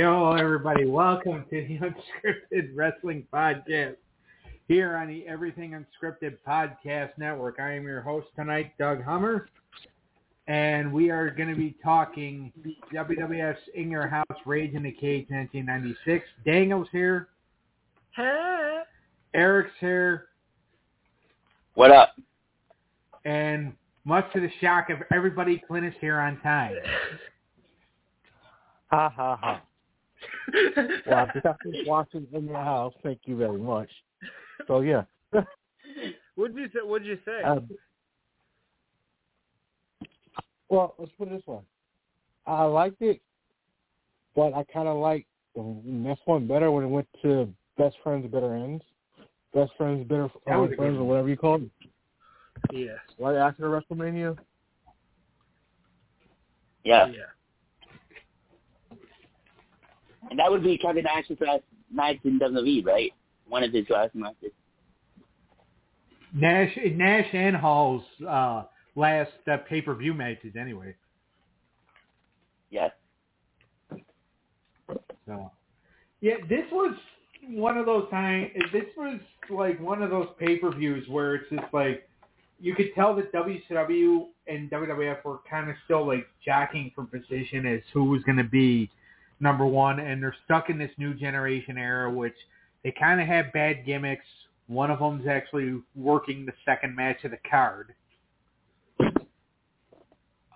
Yo, everybody, welcome to the Unscripted Wrestling Podcast here on the Everything Unscripted Podcast Network. I am your host tonight, Doug Hummer, and we are going to be talking WWF's In Your House Rage in the Cage 1996. Daniel's here. Hey. Eric's here. What up? And much to the shock of everybody, Clint is here on time. Ha ha ha. Well, I'm definitely watching in your house. Thank you very much. So yeah. What'd you say? What'd you say? Um, well, let's put it this way. I liked it, but I kind of like the next one better when it went to Best Friends Better Ends. Best Friends Better That was Friends or whatever you call it. yeah. Right after WrestleMania. Yeah. Yeah. And that would be Kevin Nash's last match in WWE, right? One of his last matches. Nash, Nash and Hall's uh, last uh, pay-per-view matches, anyway. Yes. So, yeah, this was one of those times. This was like one of those pay-per-views where it's just like you could tell that WCW and WWF were kind of still like jockeying for position as who was going to be number one, and they're stuck in this new generation era, which they kind of have bad gimmicks. One of them's actually working the second match of the card.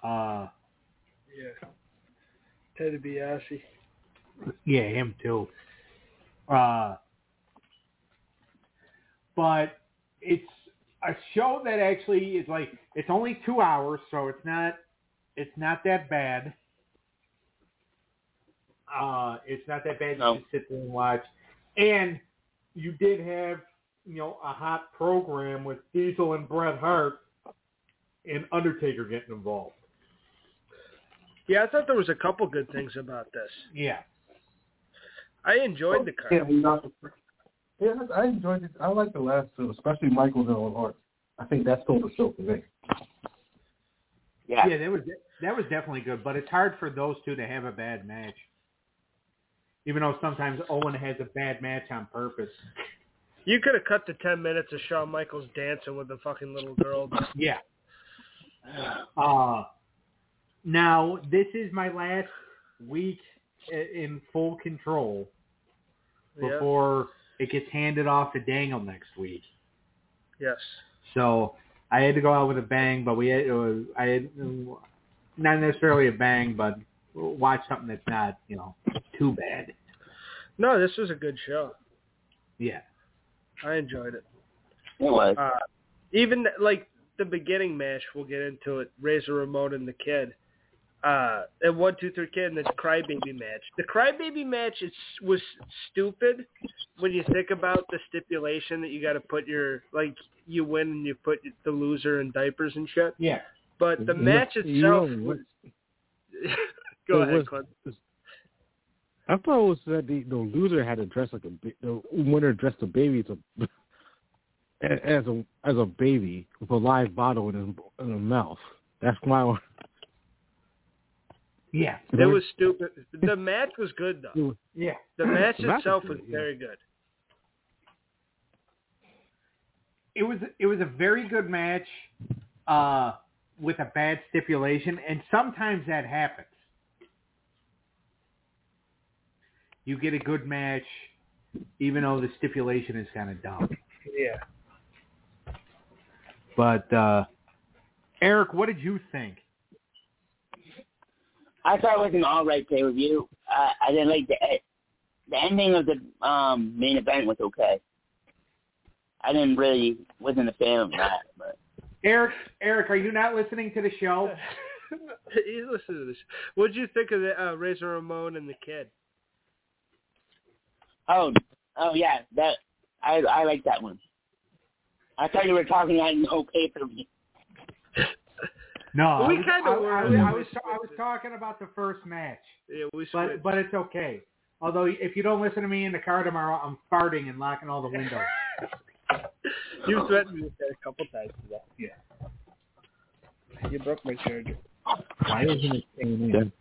Uh, Yeah. Ted DiBiase. Yeah, him too. Uh, but it's a show that actually is like it's only two hours, so it's not it's not that bad. Uh, it's not that bad. No. You just sit there and watch, and you did have you know a hot program with Diesel and Bret Hart and Undertaker getting involved. Yeah, I thought there was a couple good things about this. Yeah. I enjoyed the card. Yeah, we not- yeah, I enjoyed it. I like the last two, especially Michael's and Owen Hart. I think that stole the show for me. Yeah. Yeah, that was that was definitely good, but it's hard for those two to have a bad match. Even though sometimes Owen has a bad match on purpose. You could have cut the ten minutes of Shawn Michaels dancing with the fucking little girl. Yeah. Uh now this is my last week in full control Yeah. before it gets handed off to Daniel next week. Yes. So I had to go out with a bang, but we had, uh, I had not necessarily a bang, but watch something that's not you know too bad. No, this was a good show. Yeah. I enjoyed it. It. Uh, even like the beginning match, we'll get into it. Razor Ramon and the Kid. Uh, and one, two, three, kid, and this crybaby match. The crybaby match is was stupid when you think about the stipulation that you got to put your like you win and you put the loser in diapers and shit. Yeah. But the You match itself was. Go it ahead, was- Clint. I thought it was that the, the loser had to dress like a ba- the winner dressed the baby as a as a as a baby with a live bottle in his in his mouth. That's my Yeah. It was stupid. The match was good though. Yeah. The match The match itself was was good, yeah. very good. It was it was a very good match uh with a bad stipulation and sometimes that happens. You get a good match even though the stipulation is kind of dumb. Yeah. But uh Eric, what did you think? I thought it was an all right pay per view. Uh, I didn't like the the ending of the um main event was okay. I didn't really wasn't a fan of that, but Eric, Eric, are you not listening to the show? He's listening to this. What did you think of the uh, Razor Ramon and the kid? Oh oh yeah, that I I like that one. I thought you were talking about an okay pay per view. No, We I was- kinda I, were. I, was- I was I was talking about the first match, Yeah, we but but it's okay. Although if you don't listen to me in the car tomorrow, I'm farting and locking all the windows. you threatened me with that a couple times today. Yeah. You broke my charger. why isn't it staying?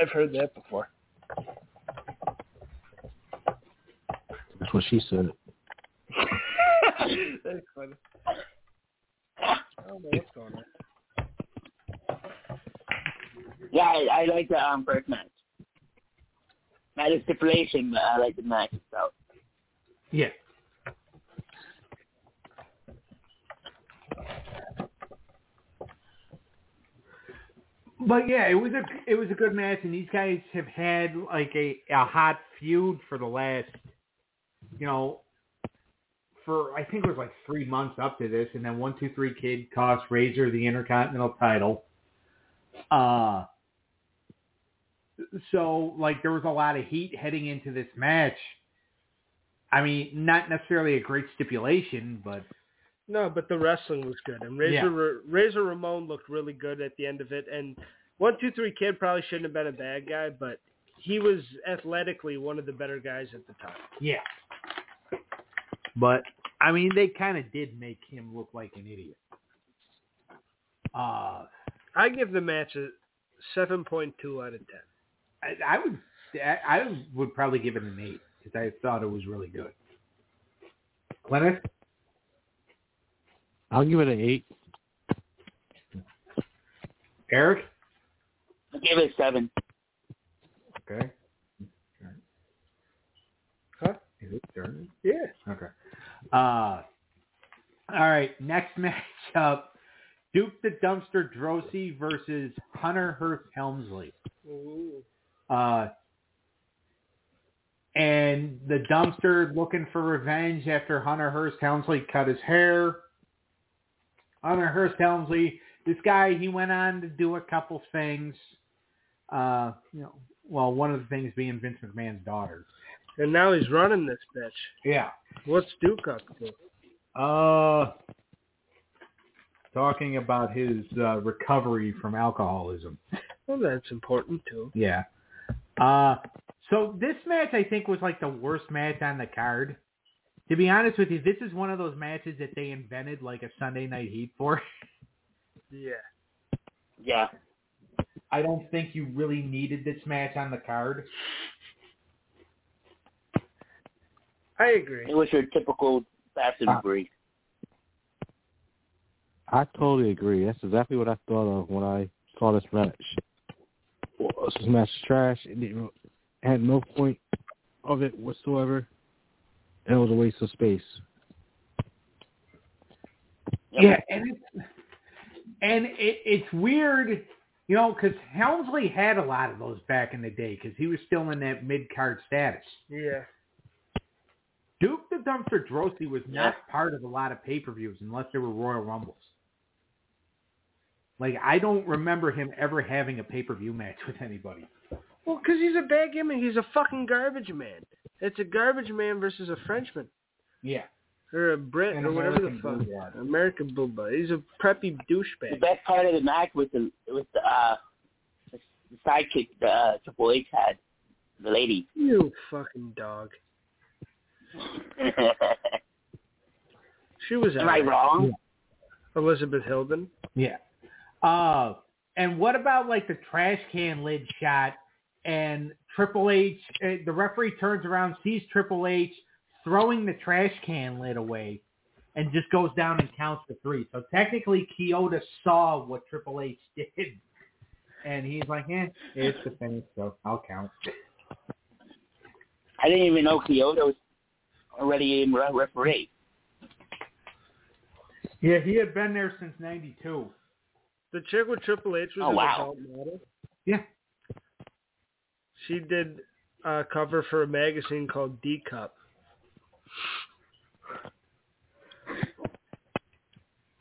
I've heard that before. That's what she said. That's funny. I don't know what's going on. Yeah, I, I like the um, first match. Not the stipulation, but I like the match itself. Yeah. But yeah, it was a it was a good match, and these guys have had like a a hot feud for the last, you know, for I think it was like three months up to this, and then one two three kid cost Razor the Intercontinental title. Uh so like there was a lot of heat heading into this match. I mean, not necessarily a great stipulation, but No, but the wrestling was good, and Razor Razor Ramon looked really good at the end of it. And one two three kid probably shouldn't have been a bad guy, but he was athletically one of the better guys at the time. yeah. But I mean, they kind of did make him look like an idiot. Uh, I give the match a seven point two out of ten. I, I would I I would probably give it an eight because I thought it was really good. Leonard, I'll give it an eight. Eric, I give it a seven. Okay. Huh? Is it turn? Yeah. Okay. Uh, all right. Next matchup: Duke the Dumpster Droese versus Hunter Hearst Helmsley. Ooh. Uh, and the dumpster looking for revenge after Hunter Hearst Helmsley cut his hair. Hunter Hearst Helmsley, this guy, he went on to do a couple things. Uh, you know, well, one of the things being Vince McMahon's daughter. And now he's running this bitch. Yeah. What's Duke up to? Uh, talking about his uh, recovery from alcoholism. Well, that's important too. Yeah. Uh, so this match I think was like the worst match on the card. To be honest with you, this is one of those matches that they invented like a Sunday night heat for. Yeah. Yeah. I don't think you really needed this match on the card. I agree. It was your typical bastard Ah. breed. I totally agree. That's exactly what I thought of when I saw this match. Well, This match is trash. It didn't, had no point of it whatsoever. And it was a waste of space. Yep. Yeah, and it's and it, it's weird, you know, because Helmsley had a lot of those back in the day because he was still in that mid card status. Yeah. Duke the Dumpster Droese was not part of a lot of pay per views unless they were Royal Rumbles. Like I don't remember him ever having a pay per view match with anybody. Well, because he's a bad gimmick. He's a fucking garbage man. It's a garbage man versus a Frenchman Yeah, or a Brit or whatever the fuck. Bulldog. American Bulldog. He's a preppy douchebag. The best part of the match was the was the uh the, the sidekick the uh, Triple H had, the lady. You fucking dog. She was I alright. wrong? Elizabeth Hilden. yeah. Uh, and what about like the trash can lid shot and Triple H? Uh, the referee turns around, sees Triple H throwing the trash can lid away, and just goes down and counts to three. So technically, Chioda saw what Triple H did, and he's like, "Eh, it's the finish, so I'll count." I didn't even know Chioda was already in re- referee. Yeah, he had been there since '92. The chick with Triple H was Oh, an wow. adult model. Yeah. She did a cover for a magazine called D Cup.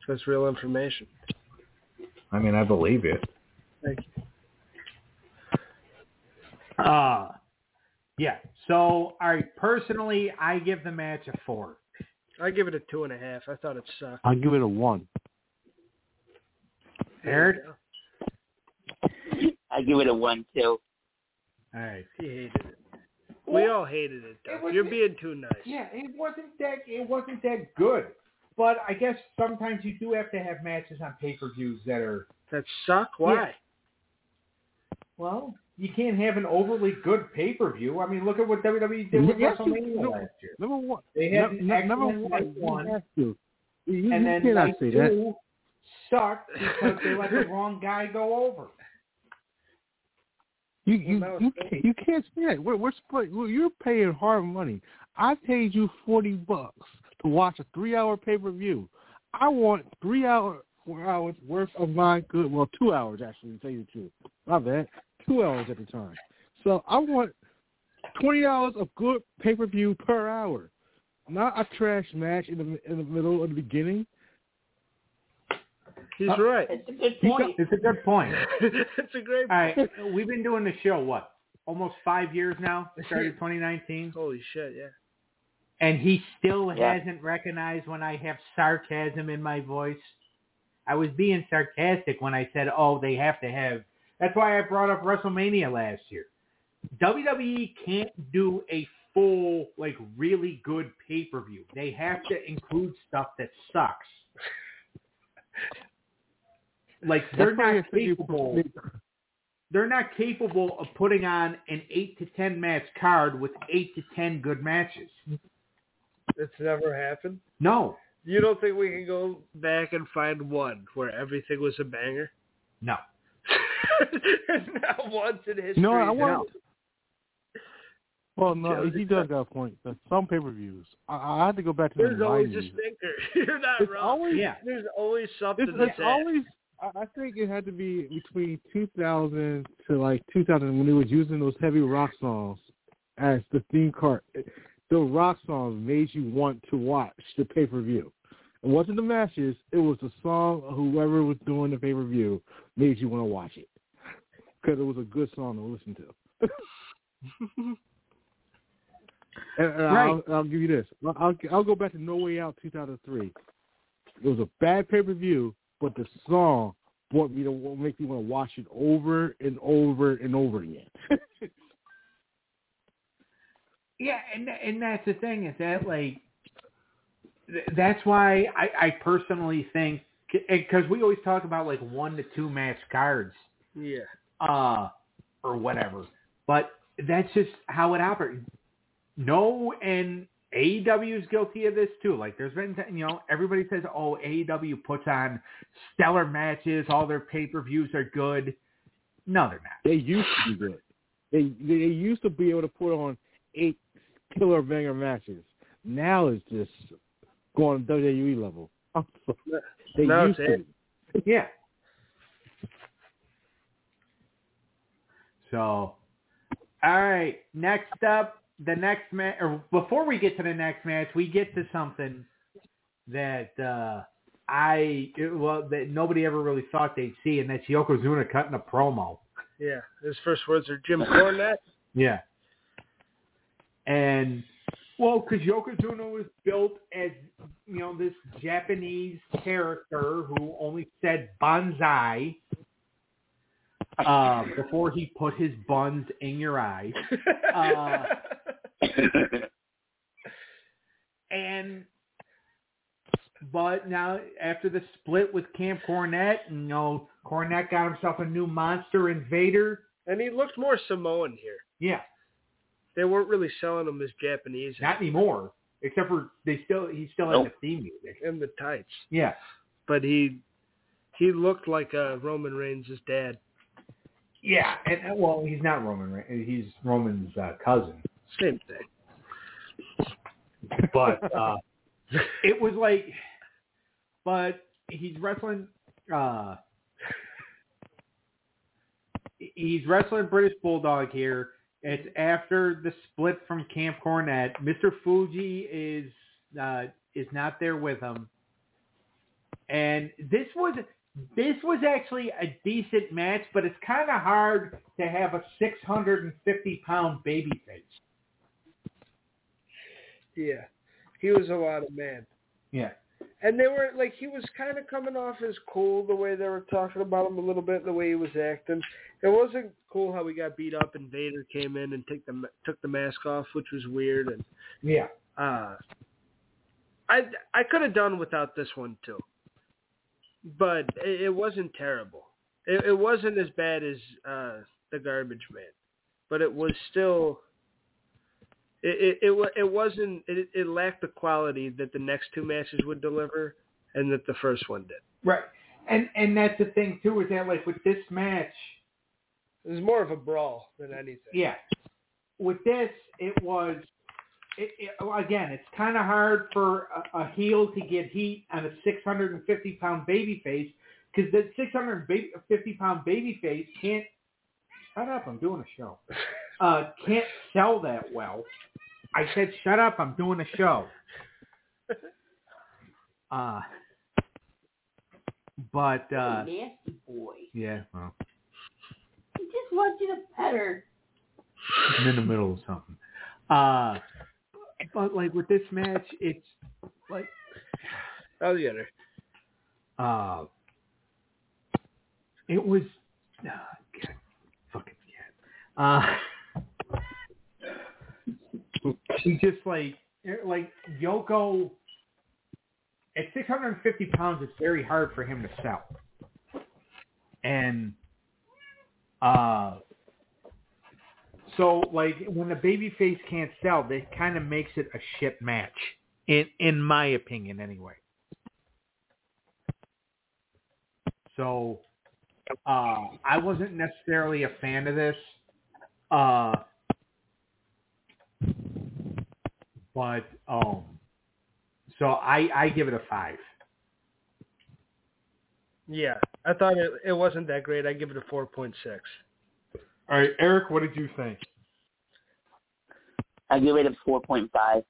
So it's real information. I mean, I believe it. Thank you. Uh yeah. So, all right. Personally, I give the match a four. I give it a two and a half. I thought it sucked. I'll give it a one. Eric? I give it a one too. All right. He hated it. We all hated it. It was- You're being too nice. Yeah, it wasn't that it wasn't that good. But I guess sometimes you do have to have matches on pay per views that are That suck. Why? well, you can't have an overly good pay per view. I mean, look at what WWE did with Yes, WrestleMania no. last year. Number one. They had no- an no- number one. night You one, have. You, you and then cannot night two that. sucked because they let the wrong guy go over. You you you can't, you can't say that. We're, we're split. You're paying hard money. I paid you forty bucks to watch a three hour pay per view. I want three hour four hours worth of my good. Well, two hours actually. To tell you the truth, my bad. Two hours at the time. So I want twenty hours of good pay per view per hour, not a trash match in the in the middle or the beginning. He's Uh, right. It's a good point. It's a good point. it's a great. All right, we've been doing the show what almost five years now. Started 2019, Holy shit! Yeah. and he still Yeah. hasn't recognized when I have sarcasm in my voice. I was being sarcastic when I said, "Oh, they have to have." That's why I brought up WrestleMania last year. WWE can't do a full, like, really good pay per view. They have to include stuff that sucks. Like they're That's not I think you- capable. they're not capable of putting on an eight to ten match card with eight to ten good matches. It's never happened. No, You don't think we can go back and find one where everything was a banger? no. Not once in history. No, I want. No. Well, no, he does got a point. There's some pay per views. I, I had to go back to the There's always a stinker. You're not It's wrong. always Yeah. There's always something It's, it's always. I think it had to be between 2000 to like 2000 when he was using those heavy rock songs as the theme card. The rock songs made you want to watch the pay per view. It wasn't the matches; it was the song. Whoever was doing the pay per view made you want to watch it because it was a good song to listen to. and, and I'll, I'll give you this. I'll, I'll I'll go back to No Way Out 2003. It was a bad pay per view, but the song brought me to make me want to watch it over and over and over again. Yeah, and and that's the thing is that like th- that's why I, I personally think because we always talk about like one to two match cards, yeah. uh, or whatever, but that's just how it operates. No, and AEW is guilty of this too. Like there's been, you know, everybody says, oh, AEW puts on stellar matches, all their pay per views are good. No, they're not. they used to be good. They they used to be able to put on eight killer banger matches. Now it's just going to WWE level. They Now used to. Yeah. So, all right. Next up, the next match, or before we get to the next match, we get to something that uh, I well that nobody ever really thought they'd see, and that's Yokozuna cutting a promo. Yeah. His first words are Jim Cornette. Yeah. And well, because Yokozuna was built as you know this Japanese character who only said banzai uh, before he put his buns in your eyes, Uh, and but now after the split with Camp Cornette, you know Cornette got himself a new monster invader. and he looked more Samoan here. Yeah, They weren't really selling him as Japanese not anymore. Except for they still he still Nope. the theme music. And the tights, Yeah. but he he looked like uh, Roman Reigns' dad. Yeah, and well, he's not Roman. He's Roman's uh, cousin. Same thing. But uh, it was like, but he's wrestling. Uh, he's wrestling British Bulldog here. It's after the split from Camp Cornette. Mr. Fuji is uh, is not there with him, and this was this was actually a decent match, but it's kind of hard to have a 650 pound baby face. Yeah, he was a lot of man. Yeah. And they were like he was kind of coming off as cool the way they were talking about him a little bit, the way he was acting. It wasn't cool how he got beat up and Vader came in and took the took the mask off, which was weird. And Yeah. uh, I I could have done without this one too, but it, it wasn't terrible. It, it wasn't as bad as uh, the garbage man, but it was still. It it it, wa- it wasn't. It, it lacked the quality that the next two matches would deliver, and that the first one did. Right. And and that's the thing too is that like with this match, It was more of a brawl than anything. yeah. With this, it was. It, it, again, it's kind of hard for a, a heel to get heat on a 650 pound baby face because the 650 pound baby face can't. Shut up! I'm doing a show. Uh, can't sell that well. I said, shut up! I'm doing a show. Uh, but uh, nasty boy. yeah, well, He just wants you to pet her. I'm in the middle of something. Uh, but like with this match, it's like I'll get her. uh, it was uh, God, fucking cat. Uh, she just like like Yoko at 650 pounds. It's very hard for him to sell, and uh. So like when the baby face can't sell, that kind of makes it a shit match, in in my opinion, anyway. So uh, I wasn't necessarily a fan of this, uh, but um, so I I give it a five. Yeah, I thought it it wasn't that great. I give it a four point six. All right, Eric, what did you think? I give it a four point five.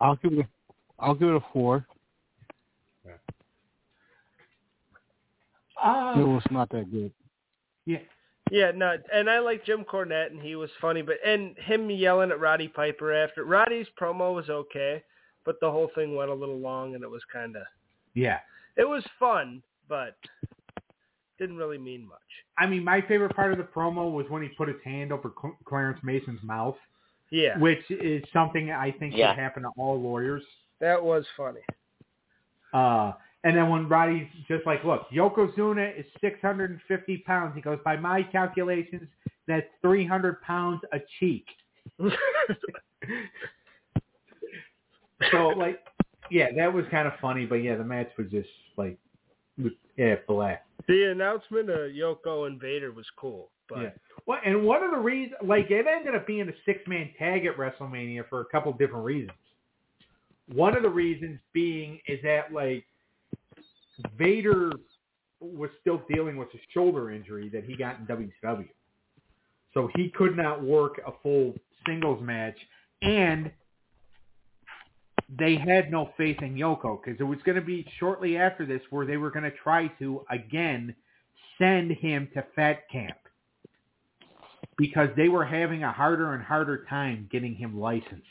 I'll give it. A, I'll give it a four. Uh, It was not that good. yeah, Yeah, no, and I like Jim Cornette, and he was funny, but and him yelling at Roddy Piper after Roddy's promo was okay, but the whole thing went a little long, and it was kind of yeah. it was fun, but didn't really mean much. I mean, my favorite part of the promo was when he put his hand over Cl- Clarence Mason's mouth, Yeah, which is something I think Yeah. should happen to all lawyers. that was funny. Uh, and then when Roddy's just like, look, Yokozuna is 650 pounds. He goes, by my calculations, that's 300 pounds a cheek. So, like, yeah, that was kind of funny. But, yeah, the match was just, like, yeah, black. the announcement of Yoko and Vader was cool, but Yeah. Well, and one of the reasons, like, it ended up being a six-man tag at WrestleMania for a couple different reasons. One of the reasons being is that, like, Vader was still dealing with a shoulder injury that he got in WCW. So he could not work a full singles match, and they had no faith in Yoko because it was going to be shortly after this where they were going to try to, again, send him to Fat Camp because they were having a harder and harder time getting him licensed.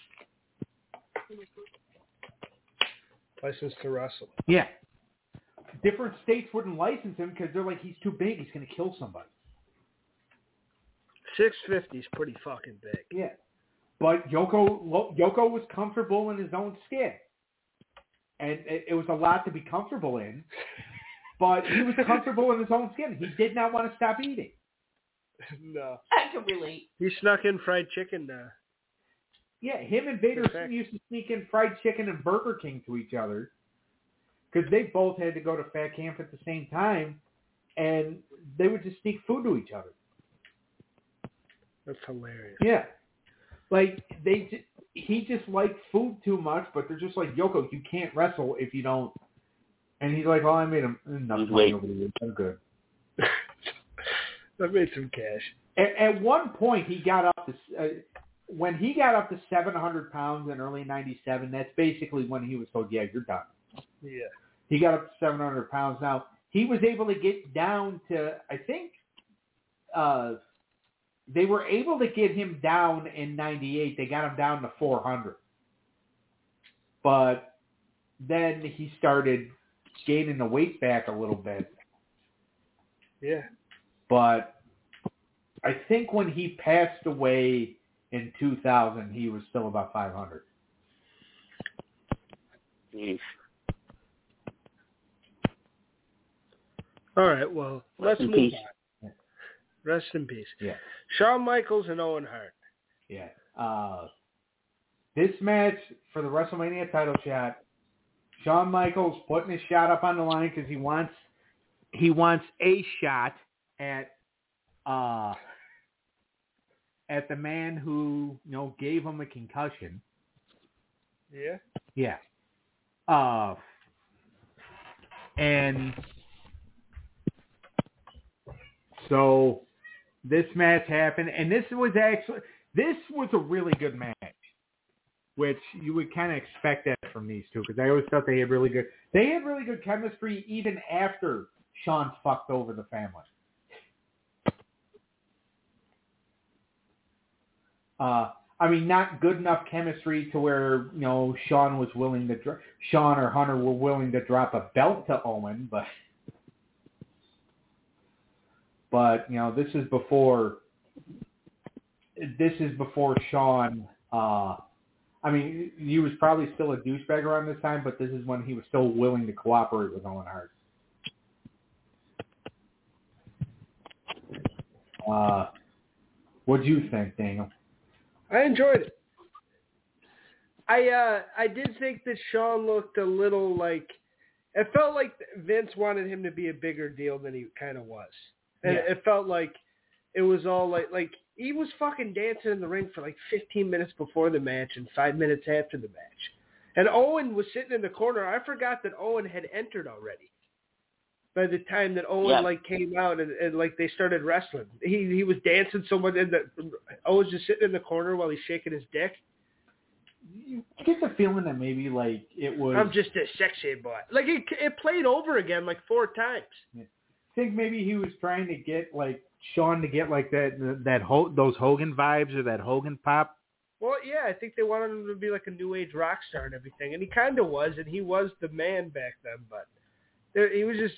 license to wrestle. Yeah. Different states wouldn't license him because they're like, he's too big. He's going to kill somebody. Six fifty is pretty fucking big. Yeah. But Yoko Yoko was comfortable in his own skin. And it, it was a lot to be comfortable in. But he was comfortable in his own skin. He did not want to stop eating. no, I can relate. he snuck in fried chicken. Uh, Yeah, him and Vader used to sneak in fried chicken and Burger King to each other because they both had to go to fat camp at the same time, and they would just sneak food to each other. that's hilarious. Yeah, like they, ju- he just liked food too much, but they're just like Yoko, you can't wrestle if you don't. And he's like, "Oh, I made him enough money over the years. I'm good." I made some cash. At, at one point, he got up to uh, when he got up to 700 pounds in early '97. That's basically when he was told, "Yeah, you're done." Yeah. He got up to 700 pounds. Now he was able to get down to, I think, uh, they were able to get him down in '98. They got him down to 400, but then he started gaining the weight back a little bit. Yeah. But I think when he passed away in 2000, he was still about 500. Jeez. All right. Well, let's in move peace. on. Rest in peace. Yeah. Shawn Michaels and Owen Hart. Yeah. Uh, this match for the WrestleMania title shot, Shawn Michaels putting his shot up on the line because he wants he wants a shot at uh at the man who you know gave him a concussion. Yeah. Yeah. Uh, and so this match happened, and this was actually this was a really good match, which you would kind of expect that from these two because I always thought they had really good they had really good chemistry even after Shawn fucked over the family. Uh, I mean, not good enough chemistry to where you know Shawn was willing to dr- Shawn or Hunter were willing to drop a belt to Owen, but but you know this is before this is before Shawn. Uh, I mean, he was probably still a douchebag around this time, but this is when he was still willing to cooperate with Owen Hart. Uh, what do you think, Daniel? I enjoyed it. I uh I did think that Shawn looked a little like it felt like Vince wanted him to be a bigger deal than he kind of was, and Yeah. it felt like it was all like like he was fucking dancing in the ring for like 15 minutes before the match and five minutes after the match, and Owen was sitting in the corner. I forgot that Owen had entered already. By the time that Owen Yeah. like came out and, and like they started wrestling, he he was dancing so much, and the, Owen's just sitting in the corner while he's shaking his dick. You get the feeling that maybe like it was. I'm just a sexy boy. Like it, it played over again like four times. Think maybe he was trying to get like Shawn to get like that that Ho- those Hogan vibes or that Hogan pop. Well, yeah, I think they wanted him to be like a new age rock star and everything, and he kind of was, and he was the man back then. But there, he was just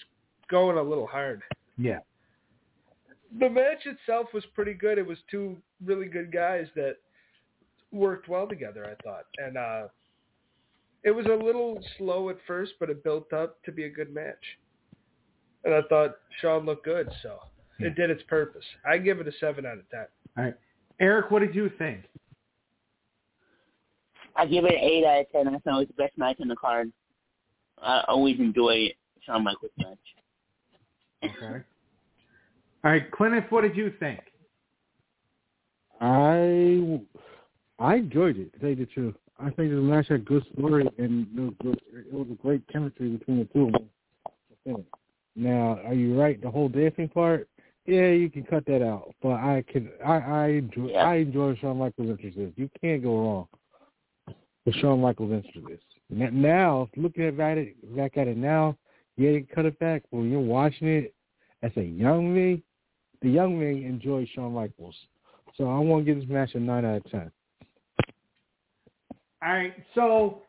going a little hard. Yeah. The match itself was pretty good. It was two really good guys that worked well together, I thought, and uh it was a little slow at first, but it built up to be a good match. And I thought Shawn looked good, so Yeah. it did its purpose. I give it a seven out of ten. All right, Eric, what did you think? I give it an eight out of ten. I thought it was the best match on the card. I always enjoy Shawn Michaels match. Okay. All right, Clinton, what did you think? I I enjoyed it. To tell you the truth, I think the match had good story and it was, good, it was a great chemistry between the two of them. Now, are you right? The whole dancing part, yeah, you can cut that out. But I can, I, I enjoy, Yeah. I enjoy Shawn Michaels' entrances. You can't go wrong with Shawn Michaels' entrances. Now, looking at at it, back at it now, yeah, you can cut it back. When you're watching it as a young me, the young me enjoys Shawn Michaels. So I want to give this match a nine out of ten. All right, so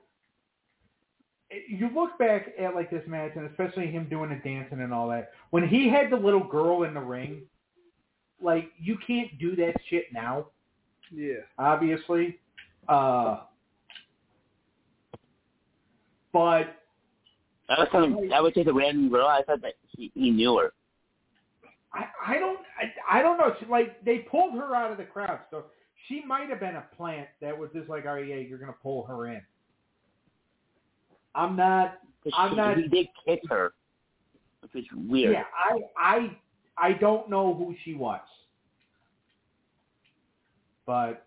you look back at like this match, and especially him doing the dancing and all that. When he had the little girl in the ring, like you can't do that shit now. Yeah. obviously. Uh, but That was some. That was just a random girl. I thought that he, he knew her. I, I don't I, I don't know. She, like they pulled her out of the crowd, so she might have been a plant that was just like, oh yeah, you're gonna pull her in. I'm not. 'Cause I'm she, not- He did kiss her, which was weird. Yeah, I I I don't know who she was, but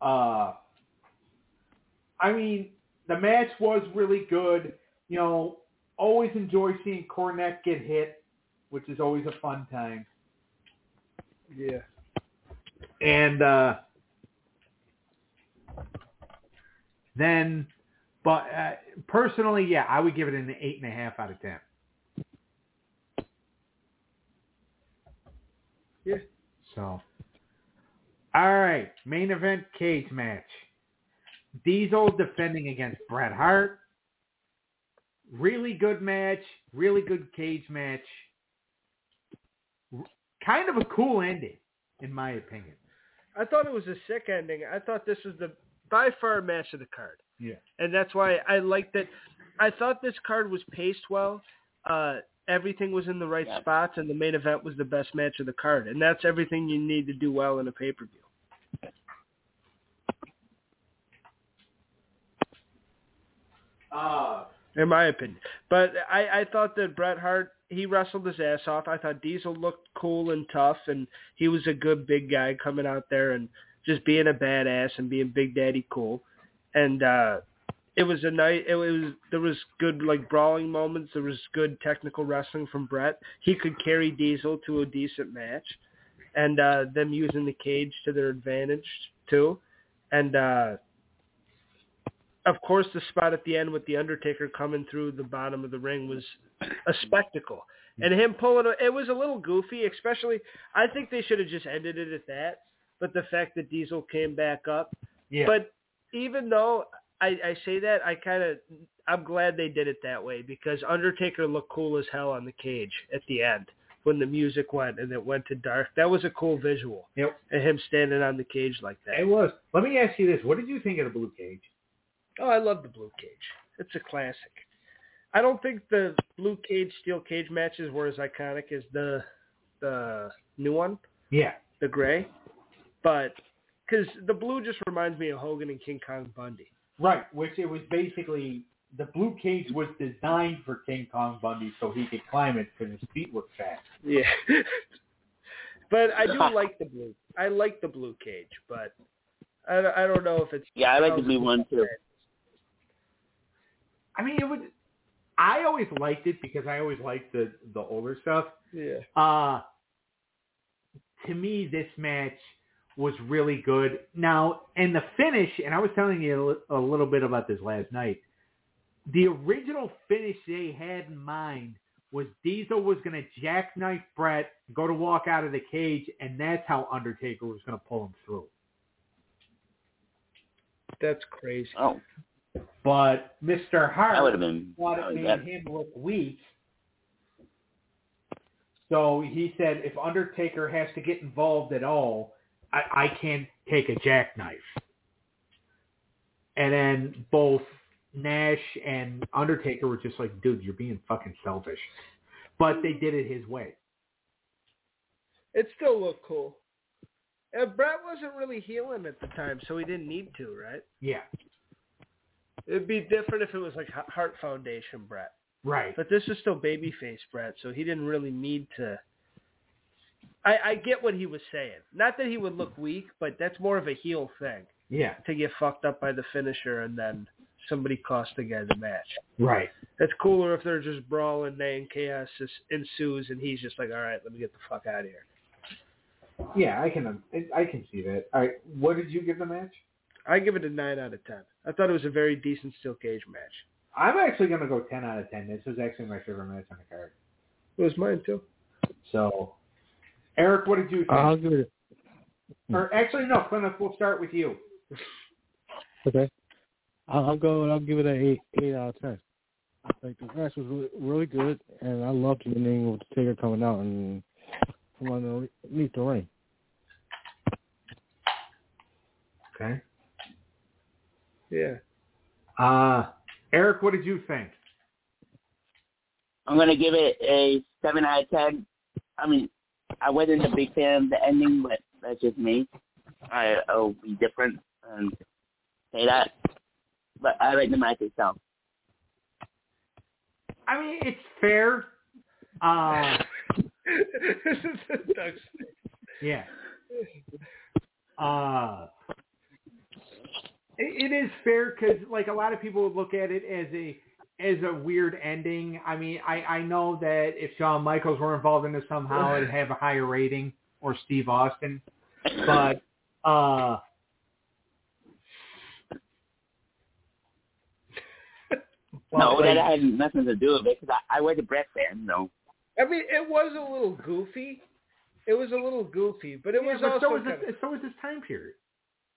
uh, I mean the match was really good. You know, always enjoy seeing Cornette get hit, which is always a fun time. Yeah. And uh, then, but uh, personally, yeah, I would give it an eight and a half out of ten. Yeah. So, all right, main event cage match. Diesel defending against Bret Hart. Really good match. Really good cage match. Kind of a cool ending, in my opinion. I thought it was a sick ending. I thought this was the by far match of the card. Yeah. And that's why I liked it. I thought this card was paced well. Uh, everything was in the right Yeah. spots, and the main event was the best match of the card, and that's everything you need to do well in a pay per view. Uh, in my opinion. But I, I thought that Bret Hart he wrestled his ass off. I thought Diesel looked cool and tough, and he was a good big guy coming out there and just being a badass and being Big Daddy cool. And uh it was a night. It was there was good like brawling moments. There was good technical wrestling from Bret. He could carry Diesel to a decent match, and uh them using the cage to their advantage too. And uh of course, the spot at the end with the Undertaker coming through the bottom of the ring was a spectacle, and him pulling it was a little goofy. Especially, I think they should have just ended it at that. But the fact that Diesel came back up, yeah. but even though I, I say that, I kind of I'm glad they did it that way because Undertaker looked cool as hell on the cage at the end when the music went and it went to dark. That was a cool visual. Yep. And him standing on the cage like that. it was. Let me ask you this: What did you think of the Blue Cage? Oh, I love the blue cage. It's a classic. I don't think the blue cage steel cage matches were as iconic as the the new one, Yeah. the gray, but because the blue just reminds me of Hogan and King Kong Bundy. Right. Which it was basically the Blue Cage was designed for King Kong Bundy so he could climb it because his feet were fat. Yeah. but I do like the blue. I like the blue cage, but I, don't- I don't know if it's Yeah, I like the blue one too. I mean, it would. I always liked it because I always liked the the older stuff. Yeah. Uh to me, this match was really good. Now, and the finish, and I was telling you a little bit about this last night. The original finish they had in mind was Diesel was going to jackknife Bret, go to walk out of the cage, and that's how Undertaker was going to pull him through. That's crazy. Oh, But Mr. Hart that would have been. thought that it made that- him look weak. So he said, if Undertaker has to get involved at all, I, I can't take a jackknife. And then both Nash and Undertaker were just like, dude, you're being fucking selfish. But they did it his way. It still looked cool. And Bret wasn't really healing at the time, so he didn't need to, right? Yeah, It'd be different if it was like Hart Foundation Bret. right. But this is still babyface Bret, so he didn't really need to. I, I get what he was saying. Not that he would look weak, but that's more of a heel thing Yeah, to get fucked up by the finisher and then somebody cost the guy the match. right. It's cooler if they're just brawling and chaos ensues and he's just like, all right, let me get the fuck out of here. Yeah, I can I can see that. All right, what did you give the match? I give it a nine out of ten. I thought it was a very decent steel cage match. I'm actually going to go 10 out of 10. This was actually my favorite match on the card. It was mine too. So, Eric, what did you think? I'll give it. or actually, no, Clint, we'll start with you. Okay. I'll, I'll go. I'll give it an eight. Eight out of ten. I think the match was really, really good, and I loved the ending with the Taker coming out and from underneath the ring. Okay. Yeah. Uh, Eric, what did you think? I'm gonna give it a seven out of ten. I mean, I wasn't a big fan of the ending, but that's just me. I, I'll be different and say that. But I like the match itself. I mean, it's fair. Uh, this is Doug's yeah. Uh, it, it is fair because, like, a lot of people would look at it as a as a weird ending. I mean, I I know that if Shawn Michaels were involved in this somehow, it'd have a higher rating, or Steve Austin. But uh, no, but, that had nothing to do with it because I, I was a Bret fan, so I mean, it was a little goofy. It was a little goofy, but it yeah, was but also so was kind this, so was this time period.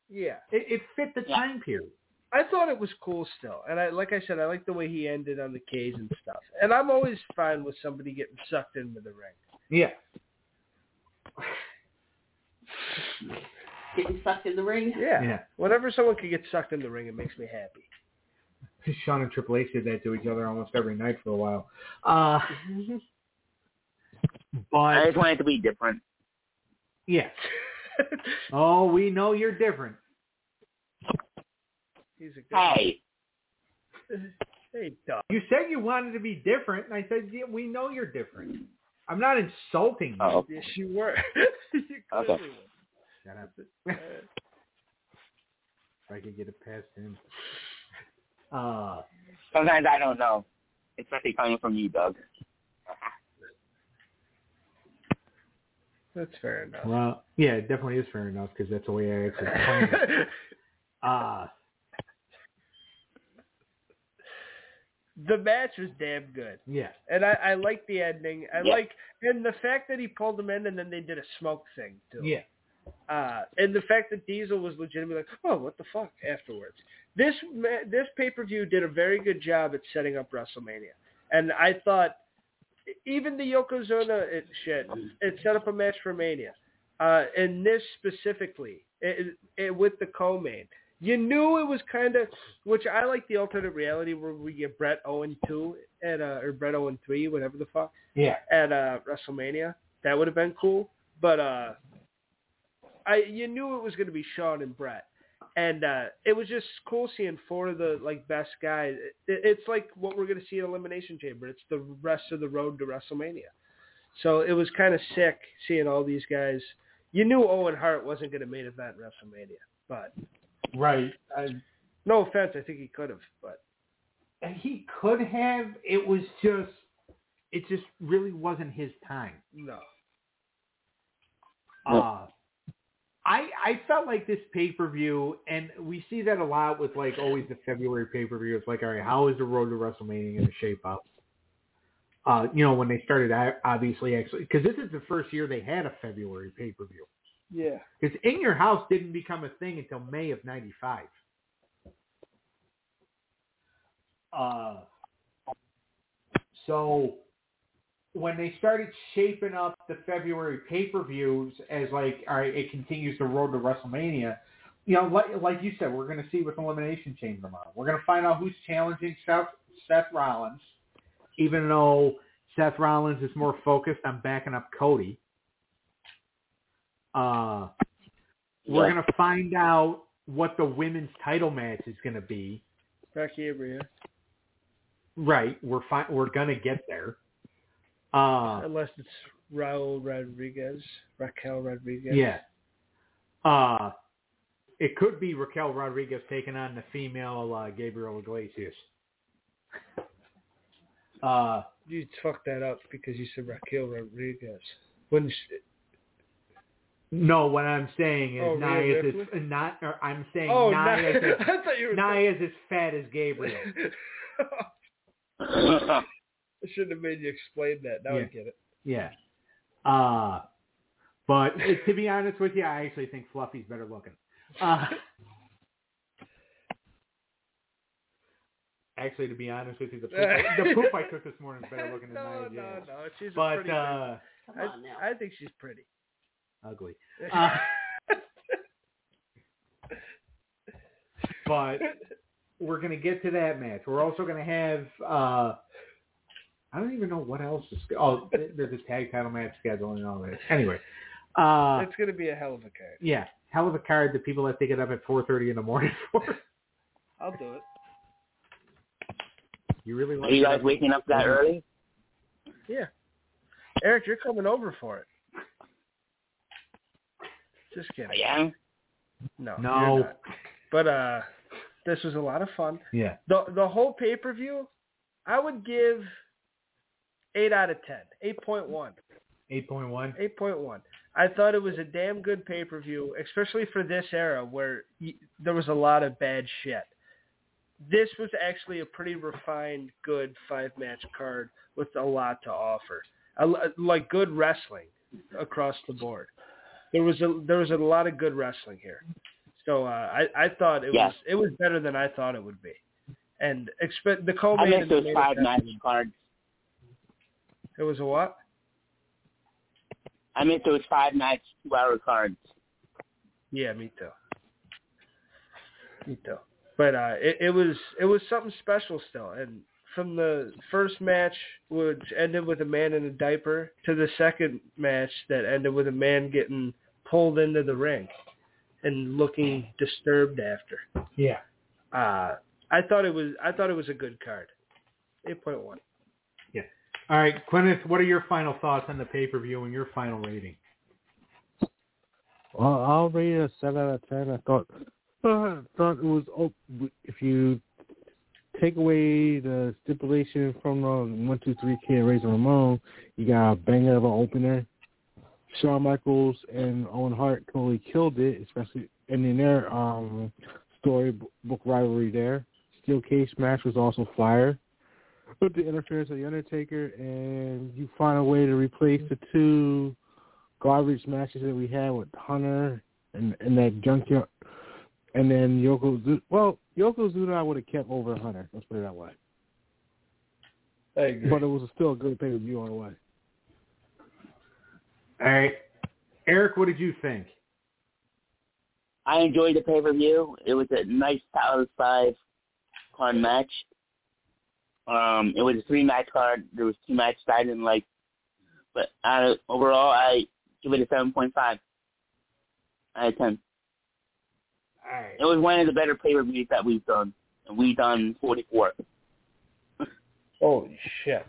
yeah. It, it fit the Yeah. time period. I thought it was cool still, and I like I said, I like the way he ended on the cage and stuff. And I'm always fine with somebody getting sucked into the ring. Yeah. Getting sucked in the ring. Yeah. Yeah. Whenever someone can get sucked in the ring, it makes me happy. Shawn and Triple H did that to each other almost every night for a while. Uh, but I just want it to be different. Yes. Oh, we know you're different. He's a good. Hey, Hey, dog. You said you wanted to be different, and I said, yeah, we know you're different. I'm not insulting you. oh, Yes, you were. you Okay. clearly Shut up. if I could get it past him. Uh, sometimes I don't know, especially coming from you, Doug. That's fair enough. well, yeah, it definitely is fair enough because that's the way I actually planned it. Uh, the match was damn good, yeah. and I, I like the ending. I Yeah. like and the fact that he pulled him in, and then they did a smoke thing too. Yeah. Uh, and the fact that Diesel was legitimately like, "Oh, what the fuck?" afterwards. This ma- this pay per view did a very good job at setting up WrestleMania, and I thought even the Yokozuna it, shit it set up a match for Mania. Uh, and this specifically, it, it, with the co-main, you knew it was kind of, which I like the alternate reality where we get Bret Owen 2 at uh, or Bret Owen 3, whatever the fuck, Yeah. at uh, WrestleMania. That would have been cool, but uh, I you knew it was going to be Shawn and Bret, and uh, it was just cool seeing four of the like best guys. It, it's like what we're going to see in Elimination Chamber. It's the rest of the road to WrestleMania. So it was kind of sick seeing all these guys. You knew Owen Hart wasn't going to main event WrestleMania, but Right. I, no offense, I think he could have, but and he could have. It was just, it just really wasn't his time. no. Uh, I I felt like this pay per view, and we see that a lot with like always the February pay per view. It's like, all right, how is the road to WrestleMania going to shape up? Uh, you know, when they started, out, obviously, actually, because this is the first year they had a February pay per view. Yeah. Because In Your House didn't become a thing until May of '95. Uh, so when they started shaping up the February pay-per-views as like, all right, it continues the road to WrestleMania. You know, like like you said, we're going to see with Elimination Chamber tomorrow. We're going to find out who's challenging Seth Seth Rollins, even though Seth Rollins is more focused on backing up Cody. Uh, we're Yeah. going to find out what the women's title match is going to be. Becky Abreu. Right, we're fi- we're going to get there. Uh, Unless it's Raul Rodriguez, Raquel Rodriguez. Yeah. Uh, it could be Raquel Rodriguez taking on the female uh, Gabriel Iglesias. Uh, You fucked that up because you said Raquel Rodriguez. When she, no, what I'm saying is Oh, Nia is as, not. Or I'm saying oh, Nia, Nia. is as, I thought you were. Nia is as fat as Gabriel. I shouldn't have made you explain that. Now I get it. Yeah. Uh, but uh, to be honest with you, I actually think Fluffy's better looking. Uh, actually, to be honest with you, the poop, I, the poop I took this morning is better looking than no, Nia no, Jax. no. She's a But pretty. uh, Come I, on now. I think she's pretty. Ugly. Uh, but we're gonna get to that match. We're also gonna have. uh I don't even know what else is. Oh, there's a tag title match schedule and all that. Anyway, uh, it's gonna be a hell of a card. yeah, hell of a card that people have to get up at 4:30 in the morning for. I'll do it. You really Are you guys waking up that early? Yeah. Eric, you're coming over for it. Just kidding. I am. No. No. But uh, this was a lot of fun. Yeah. The the whole pay per view, I would give eight out of ten. Eight point one. 8.1. Eight point one. I thought it was a damn good pay per view, especially for this era where y- there was a lot of bad shit. This was actually a pretty refined, good five match card with a lot to offer. A like good wrestling across the board. There was a there was a lot of good wrestling here. So uh, I I thought it was it was better than I thought it would be. And expect the I co-main missed those five match cards. It was a what? I missed those five nights, two hour cards. Yeah, me too. Me too. But uh, it, it was it was something special still, and from the first match, which ended with a man in a diaper, to the second match that ended with a man getting pulled into the ring and looking disturbed after. Yeah. Uh, I thought it was I thought it was a good card. Eight point one. Yeah. All right, Quinnis, what are your final thoughts on the pay per view and your final rating? Well, I'll rate it a seven out of ten. I thought, uh, thought it was. Oh, if you take away the stipulation from the one, two, three kid Razor Ramon, you got a banger of an opener. Shawn Michaels and Owen Hart totally killed it, especially and in their um, storybook rivalry there. Steel cage match was also fire. With the interference of the Undertaker, and you find a way to replace the two garbage matches that we had with Hunter and, and that junkyard, and then Yokozuna. Well, Yokozuna I would have kept over Hunter. Let's put it that way. I agree. But it was still a good pay per view on the way. All right, Eric, what did you think? I enjoyed the pay per view. It was a nice Power of Five card match. Um, it was a three match card. There was two matches I didn't like, but uh, overall I give it a seven point five out of ten. All right. It was one of the better pay per views that we've done, and we've done forty four. Holy shit.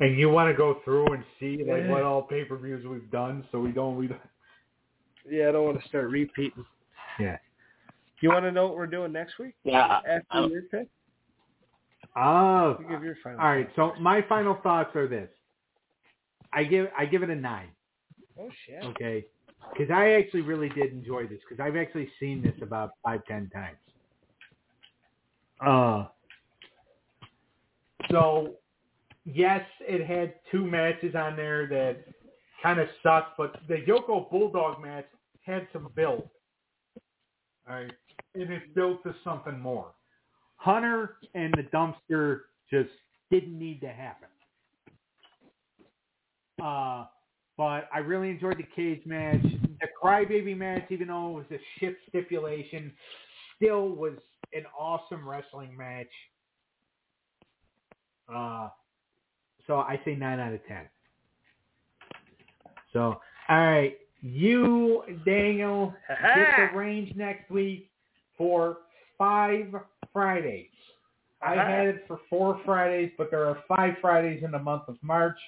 And you want to go through and see like what all pay per views we've done, so we don't we don't. Yeah, I don't want to start repeating. Yeah. You want to know what we're doing next week Yeah, after your pick? Oh, You give your final. all right. So my final thoughts are this: I give I give it a nine. Oh shit. Okay, because I actually really did enjoy this because I've actually seen this about five ten times. Uh, so yes, it had two matches on there that kind of sucked, but the Yoko Bulldog match had some build. All right, and it built to something more. Hunter and the dumpster just didn't need to happen. Uh, but I really enjoyed the cage match. The crybaby match, even though it was a shit stipulation, still was an awesome wrestling match. Uh, so I say nine out of ten. So, all right, you Daniel get the range next week for five Fridays. I had it for four Fridays, but there are five Fridays in the month of March.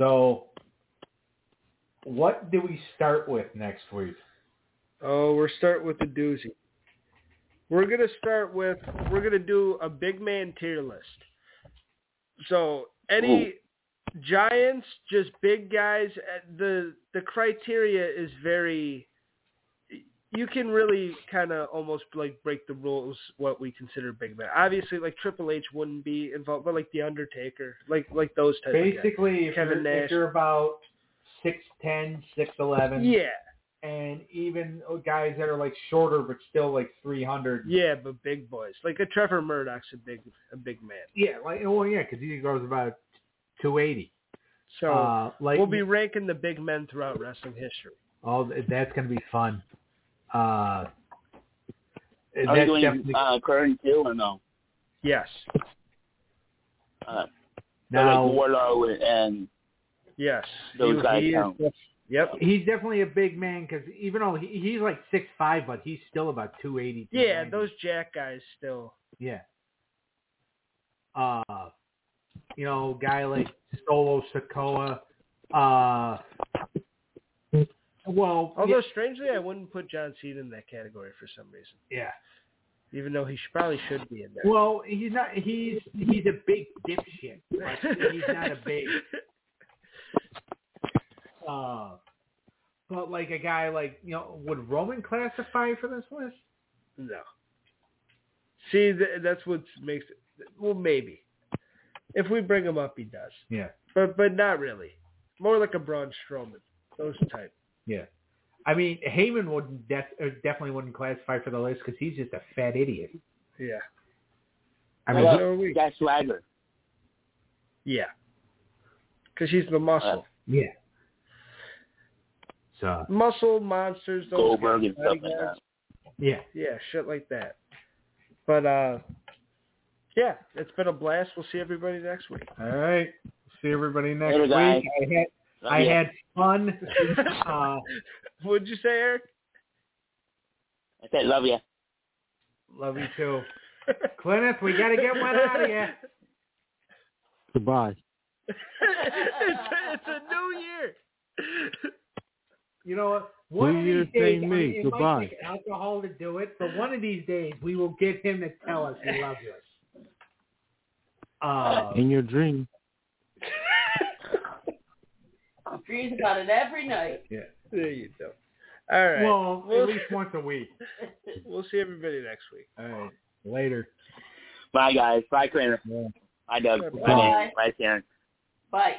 So, what do we start with next week? Oh, we're starting with the doozy. We're gonna start with we're gonna do a big man tier list. So any giants, just big guys. uh, The the criteria is very. You can really kind of almost like break the rules what we consider big man. Obviously, like Triple H wouldn't be involved, but like the Undertaker, like like those types. of guys. Basically, if Kevin you're, if you're about 6'10", 6'11", Yeah, and even guys that are like shorter but still like 300. yeah, but big boys like a Trevor Murdoch's a big a big man. Yeah, like well, yeah, because he goes about 280. So uh, like we'll be ranking the big men throughout wrestling history. Oh, that's gonna be fun. Uh, Are you doing definitely uh, current too or no? Yes, Uh, so now. like Warlow and yes. Those He- guys he is count. def- Yep. He's definitely a big man because even though he, he's like six five, but he's still about two eighty. Yeah, those Jack guys still. Yeah. Uh, you know, guy like Solo Sikoa. Uh, well, Although strangely, I wouldn't put John Cena in that category for some reason, yeah. even though he sh- probably should be in there. Well, he's not. He's he's a big dipshit. But he's not a big. Uh, but like a guy like you know, would Roman classify for this list? no. See, th- that's what makes it. Well, maybe if we bring him up, he does, Yeah. but but not really. More like a Braun Strowman, those type. Yeah. I mean, Heyman wouldn't def- uh, definitely wouldn't classify for the list because he's just a fat idiot. Yeah. I mean, about so we. Jack Swagger? Yeah. Because he's the muscle. yeah. So muscle monsters, those Goldberg guys, and stuff like that. yeah, Yeah, shit like that. But uh, yeah, it's been a blast. We'll see everybody next week. All right. See everybody next Later, week. Guys. I had Love I ya. had fun. Uh, What'd you say, Eric? I said love you. love you too. Clinton, we gotta get one out of here. Goodbye. it's, a, it's a new year. You know what? One New of Year's these days, Day I me. mean, it Goodbye. might take alcohol to do it, but one of these days we will get him to tell us he loves us. Uh, In your dream. Dreams about it every night. Yeah, there you go. All right. well, We'll- at least once a week. we'll see everybody next week. All right. Later. Bye guys. Bye, Kramer. Bye, Doug. Bye. Bye, Dan. Bye, Sharon. Bye.